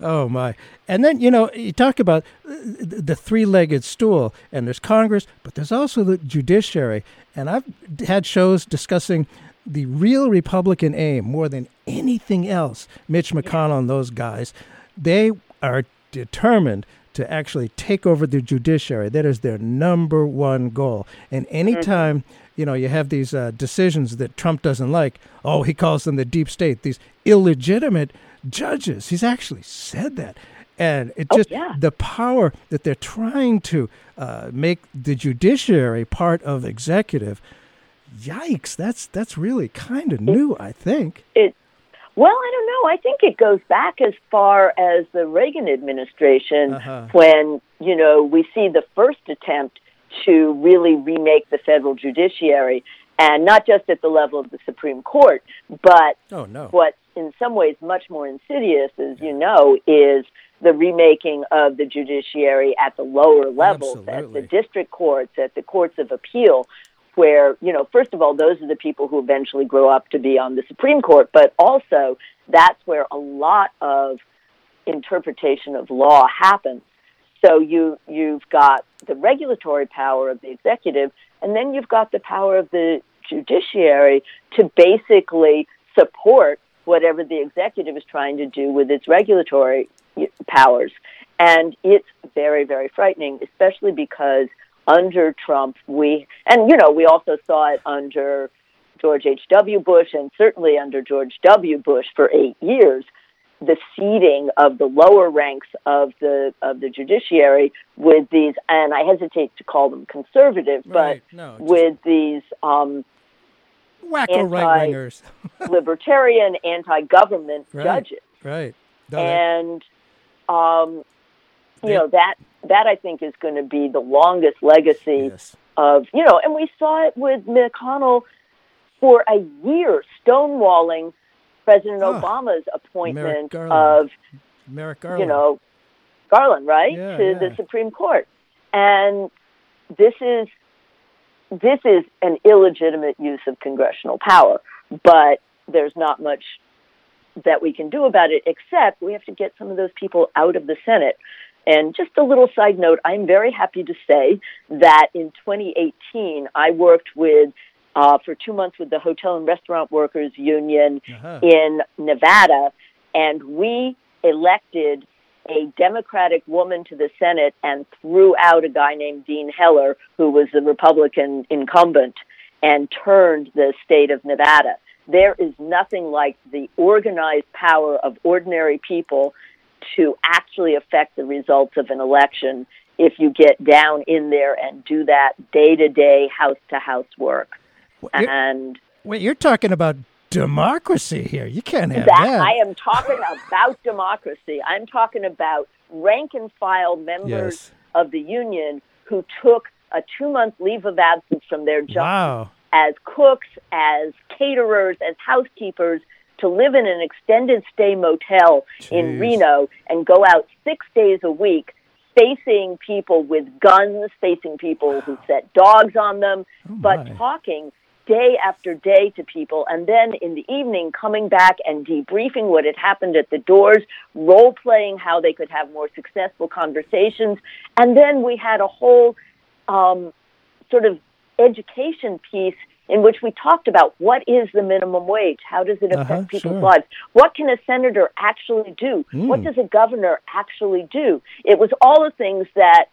Oh my! And then you know you talk about the the three-legged stool, and there's Congress, but there's also the judiciary. And I've had shows discussing the real Republican aim more than anything else. Mitch McConnell and those guys, they are determined to actually take over the judiciary. That is their number one goal. And anytime you know you have these uh, decisions that Trump doesn't like, oh, he calls them the deep state, these illegitimate judges. He's actually said that. And it Oh, just yeah. the power that they're trying to uh, make the judiciary part of executive. Yikes! That's that's really kind of new. I think. it well i don't know i think it goes back as far as the reagan administration Uh-huh. when you know we see the first attempt to really remake the federal judiciary and not just at the level of the supreme court but Oh no. what in some ways much more insidious as you know is the remaking of the judiciary at the lower levels at the district courts at the courts of appeal where you know first of all those are the people who eventually grow up to be on the supreme court but also that's where a lot of interpretation of law happens so you you've got the regulatory power of the executive and then you've got the power of the judiciary to basically support whatever the executive is trying to do with its regulatory powers. And it's very, very frightening, especially because under Trump, we, and you know, we also saw it under George H.W. Bush and certainly under George W. Bush for eight years, the seeding of the lower ranks of the of the judiciary with these, and I hesitate to call them conservative, Right. but No, with these um, Wacko right wingers. libertarian, anti-government Right. judges, Right. No, and um, you know that that I think is going to be the longest legacy Yes. of you know, and we saw it with McConnell for a year stonewalling President Ah, Obama's appointment Garland. of Merrick Garland. you know Garland, right, Yeah, to yeah. the Supreme Court, and this is this is an illegitimate use of congressional power, but there's not much that we can do about it except we have to get some of those people out of the Senate. And just a little side note, I'm very happy to say that in 2018 I worked with uh, for two months with the Hotel and Restaurant Workers Union Uh-huh. in Nevada, and we elected a Democratic woman to the Senate and threw out a guy named Dean Heller, who was the Republican incumbent, and turned the state of Nevada. There is nothing like the organized power of ordinary people to actually affect the results of an election if you get down in there and do that day to day, house to house work. You're- And Wait, you're talking about democracy here. You can't have that that. I am talking about democracy. I'm talking about rank and file members Yes. of the union who took a two month leave of absence from their job Wow. as cooks, as caterers, as housekeepers to live in an extended stay motel in Reno and go out six days a week facing people with guns, facing people who set dogs on them, but Oh, my. talking day after day to people. And then in the evening coming back and debriefing what had happened at the doors role playing how they could have more successful conversations. And then we had a whole um, sort of education piece in which we talked about what is the minimum wage how does it affect Uh-huh, people's sure. lives what can a senator actually do what Mm. does a governor actually do it was all the things that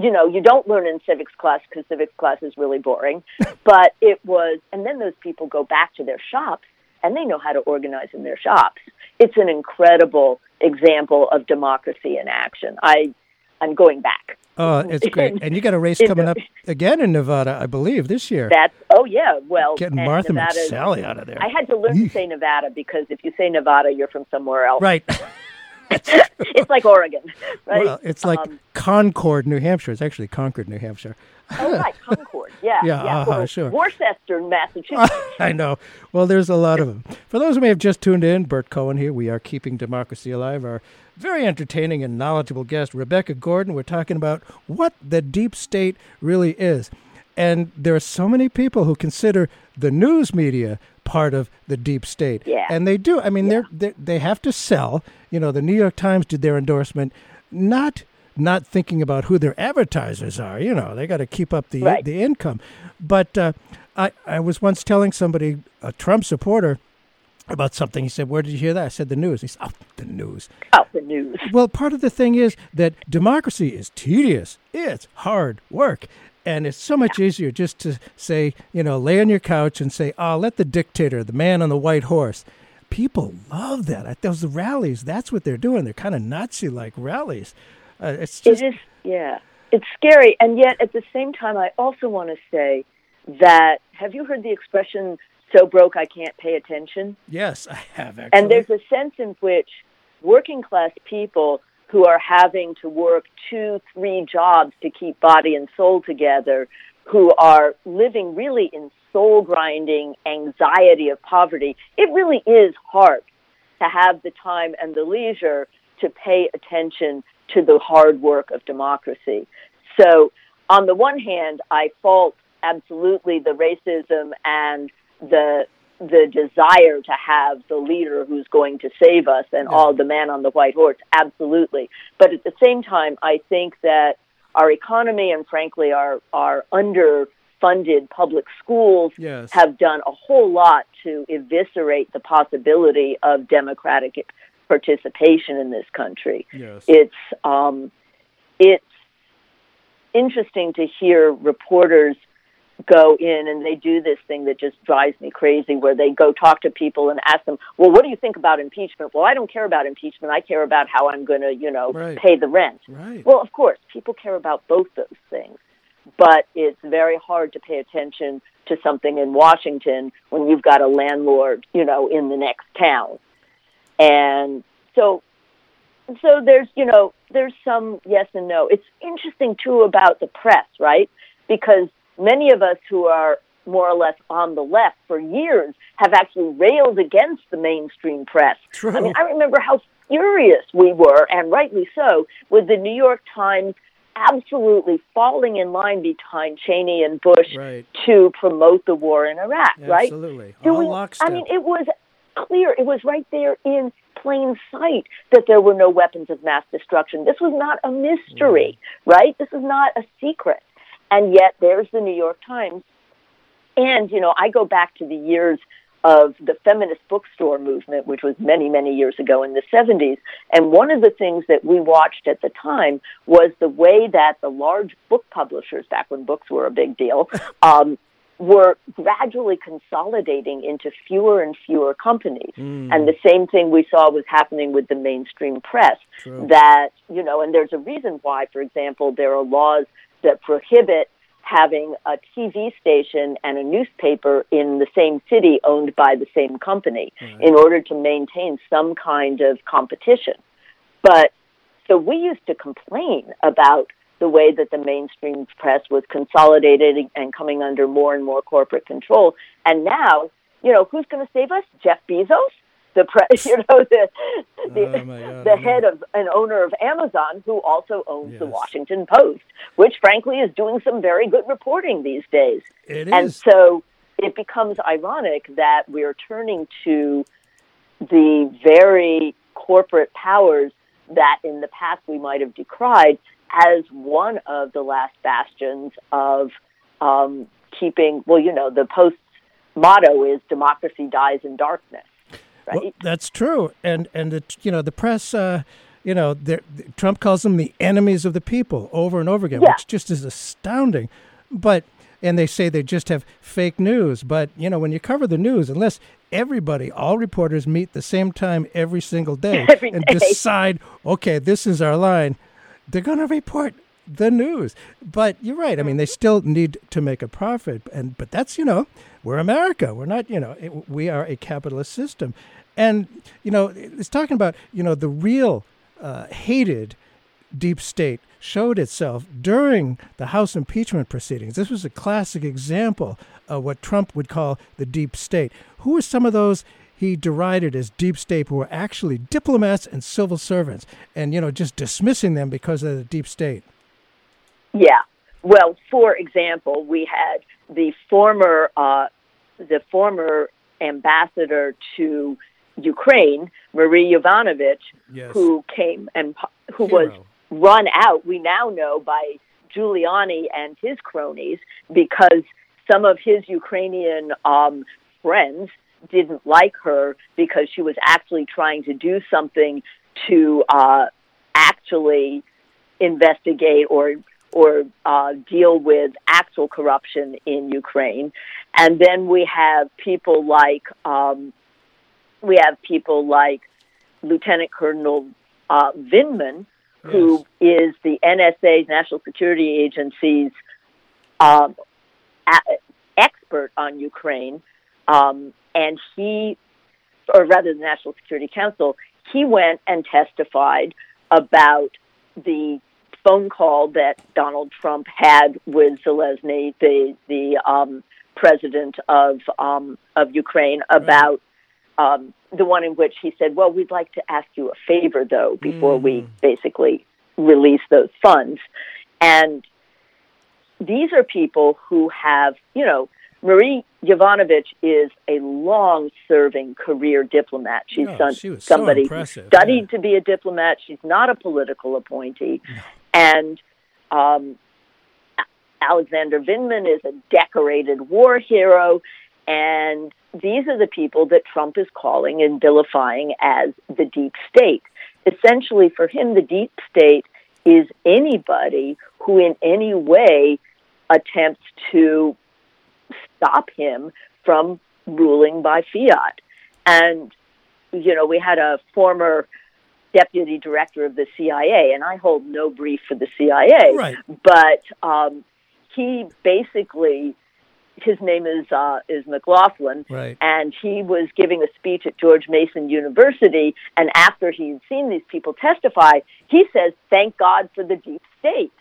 you know, you don't learn in civics class because civics class is really boring. but it was, and then those people go back to their shops and they know how to organize in their shops. It's an incredible example of democracy in action. I, I'm going back. Oh, it's great. And you got a race coming the- up again in Nevada, I believe, this year. That's oh yeah, well, Getting Martha Nevada's- McSally out of there. I had to learn to say Nevada because if you say Nevada, you're from somewhere else. Right. it's like Oregon, right? Well, it's like Um, Concord, New Hampshire. It's actually Concord, New Hampshire. oh right, Concord. Yeah, Yeah, uh-huh, sure. Worcester, Massachusetts. I know. Well, there's a lot of them. For those who may have just tuned in, Bert Cohen here. We are keeping democracy alive. Our very entertaining and knowledgeable guest, Rebecca Gordon. We're talking about what the deep state really is. And there are so many people who consider the news media part of the deep state. Yeah. And they do. I mean, they're, they they have to sell. You know, the New York Times did their endorsement, not not thinking about who their advertisers are. You know, they got to keep up the Right. the income. But uh, I I was once telling somebody, a Trump supporter, about something. He said, "Where did you hear that?" I said, "The news." He said, "Oh, the news." Oh, the news. Well, part of the thing is that democracy is tedious. It's hard work. And it's so much easier just to say, you know, lay on your couch and say, oh, let the dictator, the man on the white horse. People love that. At those rallies, that's what they're doing. They're kind of Nazi like rallies. Uh, it's just, It is, yeah. It's scary, and yet at the same time, I also want to say that have you heard the expression "so broke I can't pay attention"? yes, I have actually. And there's a sense in which working class people who are having to work two, three jobs to keep body and soul together, who are living really in soul grinding anxiety of poverty, it really is hard to have the time and the leisure to pay attention to the hard work of democracy. So, on the one hand, I fault absolutely the racism and the the desire to have the leader who's going to save us and all the man on the white horse absolutely but at the same time i think that our economy and frankly our our underfunded public schools Yes. have done a whole lot to eviscerate the possibility of democratic participation in this country Yes. it's um, it's interesting to hear reporters go in and they do this thing that just drives me crazy where they go talk to people and ask them, "Well, what do you think about impeachment?" "Well, I don't care about impeachment. I care about how I'm going to, you know, Right. pay the rent." Right. Well, of course, people care about both those things. But it's very hard to pay attention to something in Washington when you've got a landlord, you know, in the next town. And so so there's you know there's some yes and no. It's interesting too about the press, right? Because many of us who are more or less on the left for years have actually railed against the mainstream press. True. I mean, I remember how furious we were, and rightly so, with the New York Times absolutely falling in line behind Cheney and Bush Right. to promote the war in Iraq, right? Absolutely. All we- lockstep. I mean, it was clear. It was right there in plain sight that there were no weapons of mass destruction. This was not a mystery, right? This is not a secret. And yet, there's the New York Times. And, you know, I go back to the years of the feminist bookstore movement, which was many, many years ago in the 70s. And one of the things that we watched at the time was the way that the large book publishers, back when books were a big deal, um, were gradually consolidating into fewer and fewer companies. And the same thing we saw was happening with the mainstream press. True. That, you know, and there's a reason why, for example, there are laws that prohibit having a TV station and a newspaper in the same city owned by the same company in order to maintain some kind of competition. But so we used to complain about the way that the mainstream press was consolidated and coming under more and more corporate control. And now, you know, who's going to save us? Jeff Bezos, the press, you know, the the, Oh, God, the head of an owner of Amazon, who also owns the Washington Post, which frankly is doing some very good reporting these days. It And is. so it becomes ironic that we're turning to the very corporate powers that in the past we might have decried as one of the last bastions of um, keeping, well, you know, the Post's motto is democracy dies in darkness, right? Well, that's true, and and the you know the press, uh, you know, Trump calls them the enemies of the people over and over again, Yeah. which just is astounding. But and they say they just have fake news, but you know when you cover the news, unless everybody, all reporters meet the same time every single day Every and day. decide, okay, this is our line, they're going to report the news. But you're right. I mean, they still need to make a profit, and but that's you know, we're America. We're not you know, it, we are a capitalist system, and you know, it's talking about you know the real uh, hated deep state showed itself during the House impeachment proceedings. This was a classic example of what Trump would call the deep state. Who were some of those he derided as deep state who were actually diplomats and civil servants and, you know, just dismissing them because of the deep state? Yeah. Well, for example, we had the former uh, the former ambassador to Ukraine, Marie Yovanovitch, Yes. who came and who was run out. We now know by Giuliani and his cronies because some of his Ukrainian um, friends didn't like her because she was actually trying to do something to uh, actually investigate or or uh, deal with actual corruption in Ukraine. And then we have people like um, we have people like Lieutenant Colonel uh, Vindman, who is the NSA's National Security Agency's um, a- expert on Ukraine, um, and he, or rather, the National Security Council, he went and testified about the phone call that Donald Trump had with Zelensky, the the um, president of um, of Ukraine, about um, the one in which he said, "Well, we'd like to ask you a favor, though, before we basically release those funds." And these are people who have, you know, Marie Yovanovitch is a long-serving career diplomat. She's Oh, son- she so somebody who impressive, studied to be a diplomat. She's not a political appointee, and um, Alexander Vindman is a decorated war hero, and these are the people that Trump is calling and vilifying as the deep state. Essentially, for him, the deep state is anybody who, in any way, attempts to stop him from ruling by fiat. And, you know, we had a former deputy director of the CIA, and I hold no brief for the CIA, Right. but um, he basically his name is uh, is McLaughlin, Right. and he was giving a speech at George Mason University. And after he'd seen these people testify, he says, "Thank God for the deep state."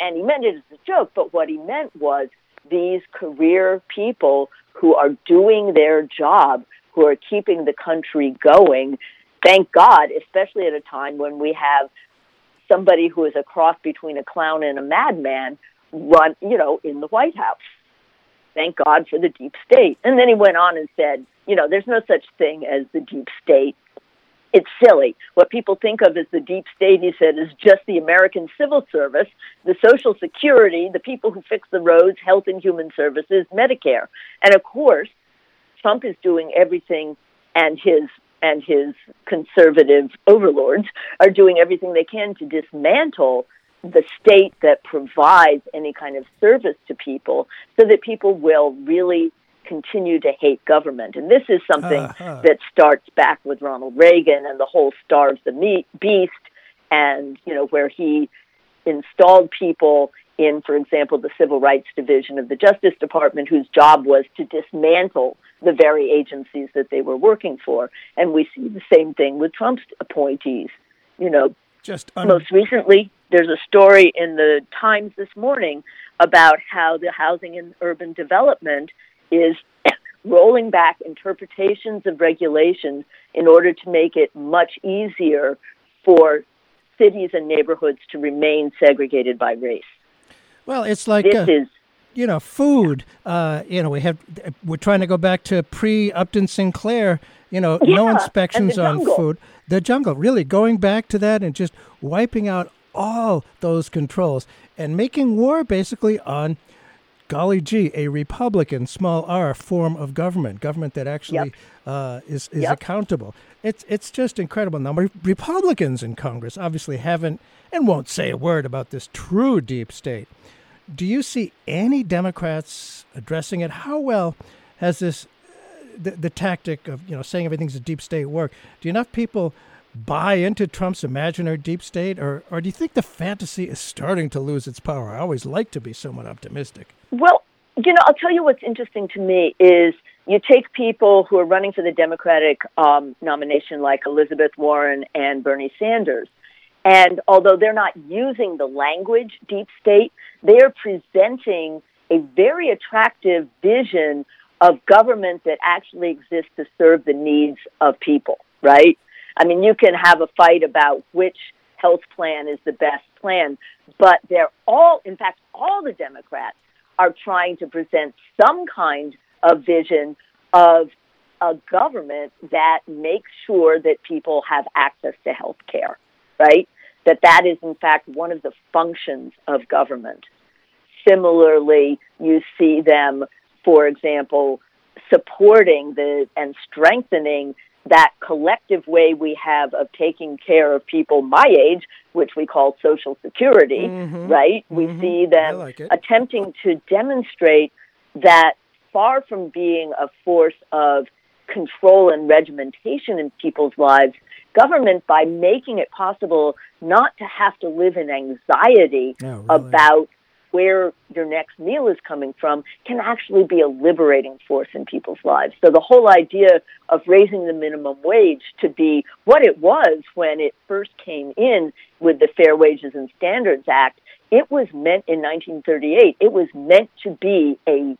And he meant it as a joke, but what he meant was these career people who are doing their job, who are keeping the country going. Thank God, especially at a time when we have somebody who is a cross between a clown and a madman run, you know, in the White House. Thank God for the deep state. And then he went on and said, you know, there's no such thing as the deep state. It's silly. What people think of as the deep state, he said, is just the American civil service, the Social Security, the people who fix the roads, health and human services, Medicare. And of course, Trump is doing everything and his and his conservative overlords are doing everything they can to dismantle the state that provides any kind of service to people so that people will really continue to hate government. And this is something Uh-huh. that starts back with Ronald Reagan and the whole starves the meat beast and, you know, where he installed people in, for example, the Civil Rights Division of the Justice Department, whose job was to dismantle the very agencies that they were working for. And we see the same thing with Trump's appointees. You know, Just un- most recently, there's a story in the Times this morning about how the Housing and Urban Development is rolling back interpretations of regulations in order to make it much easier for cities and neighborhoods to remain segregated by race. well, it's like This uh, is you know, food. Uh, you know, we have we're trying to go back to pre Upton Sinclair. You know, no inspections on food. The jungle, really going back to that and just wiping out all those controls and making war basically on, golly gee, a Republican small r form of government, government that actually uh, is is Yep. accountable. It's it's just incredible. Now, Republicans in Congress obviously haven't and won't say a word about this true deep state. Do you see any Democrats addressing it? How well has this the, the tactic of you know saying everything's a deep state work? Do enough people buy into Trump's imaginary deep state, or or do you think the fantasy is starting to lose its power? I always like to be somewhat optimistic. Well, you know, I'll tell you what's interesting to me is you take people who are running for the Democratic um, nomination, like Elizabeth Warren and Bernie Sanders, and although they're not using the language deep state, they are presenting a very attractive vision of government that actually exists to serve the needs of people, right? I mean, you can have a fight about which health plan is the best plan, but they're all, in fact, all the Democrats are trying to present some kind of vision of a government that makes sure that people have access to health care, right? That that is in fact one of the functions of government. Similarly, you see them, for example, supporting the and strengthening that collective way we have of taking care of people my age, which we call Social Security, Mhm. right? We Mhm. see them like attempting to demonstrate that far from being a force of control and regimentation in people's lives, government, by making it possible not to have to live in anxiety Oh, really? about where your next meal is coming from, can actually be a liberating force in people's lives. So the whole idea of raising the minimum wage to be what it was when it first came in with the Fair Wages and Standards Act it was meant in 1938 it was meant to be a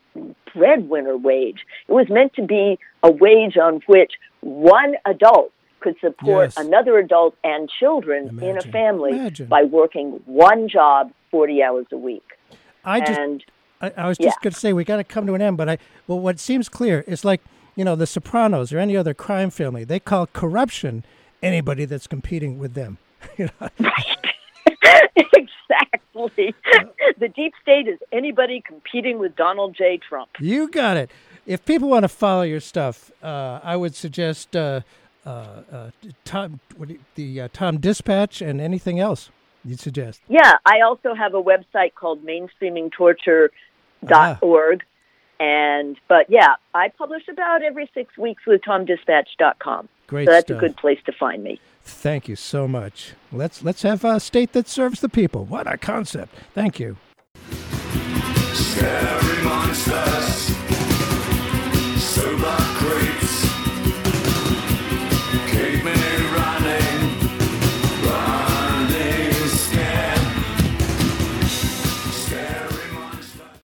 breadwinner wage it was meant to be a wage on which one adult could support Yes. another adult and children in a family Imagine. by working one job 40 hours a week I just and I, I was Yeah. just going to say we got to come to an end, but I well, what seems clear is like you know the Sopranos or any other crime family. They call corruption anybody that's competing with them. you know, exactly the deep state is anybody competing with donald j trump you got it. If people want to follow your stuff, uh, I would suggest uh, uh, uh, Tom what you- the uh, TomDispatch and anything else you'd suggest. Yeah, I also have a website called mainstreamingtorture.org. Uh-huh. And, but yeah, I publish about every six weeks with TomDispatch.com. Great so that's stuff. a good place to find me. Thank you so much. Let's let's have a state that serves the people. What a concept. Thank you. Scary monsters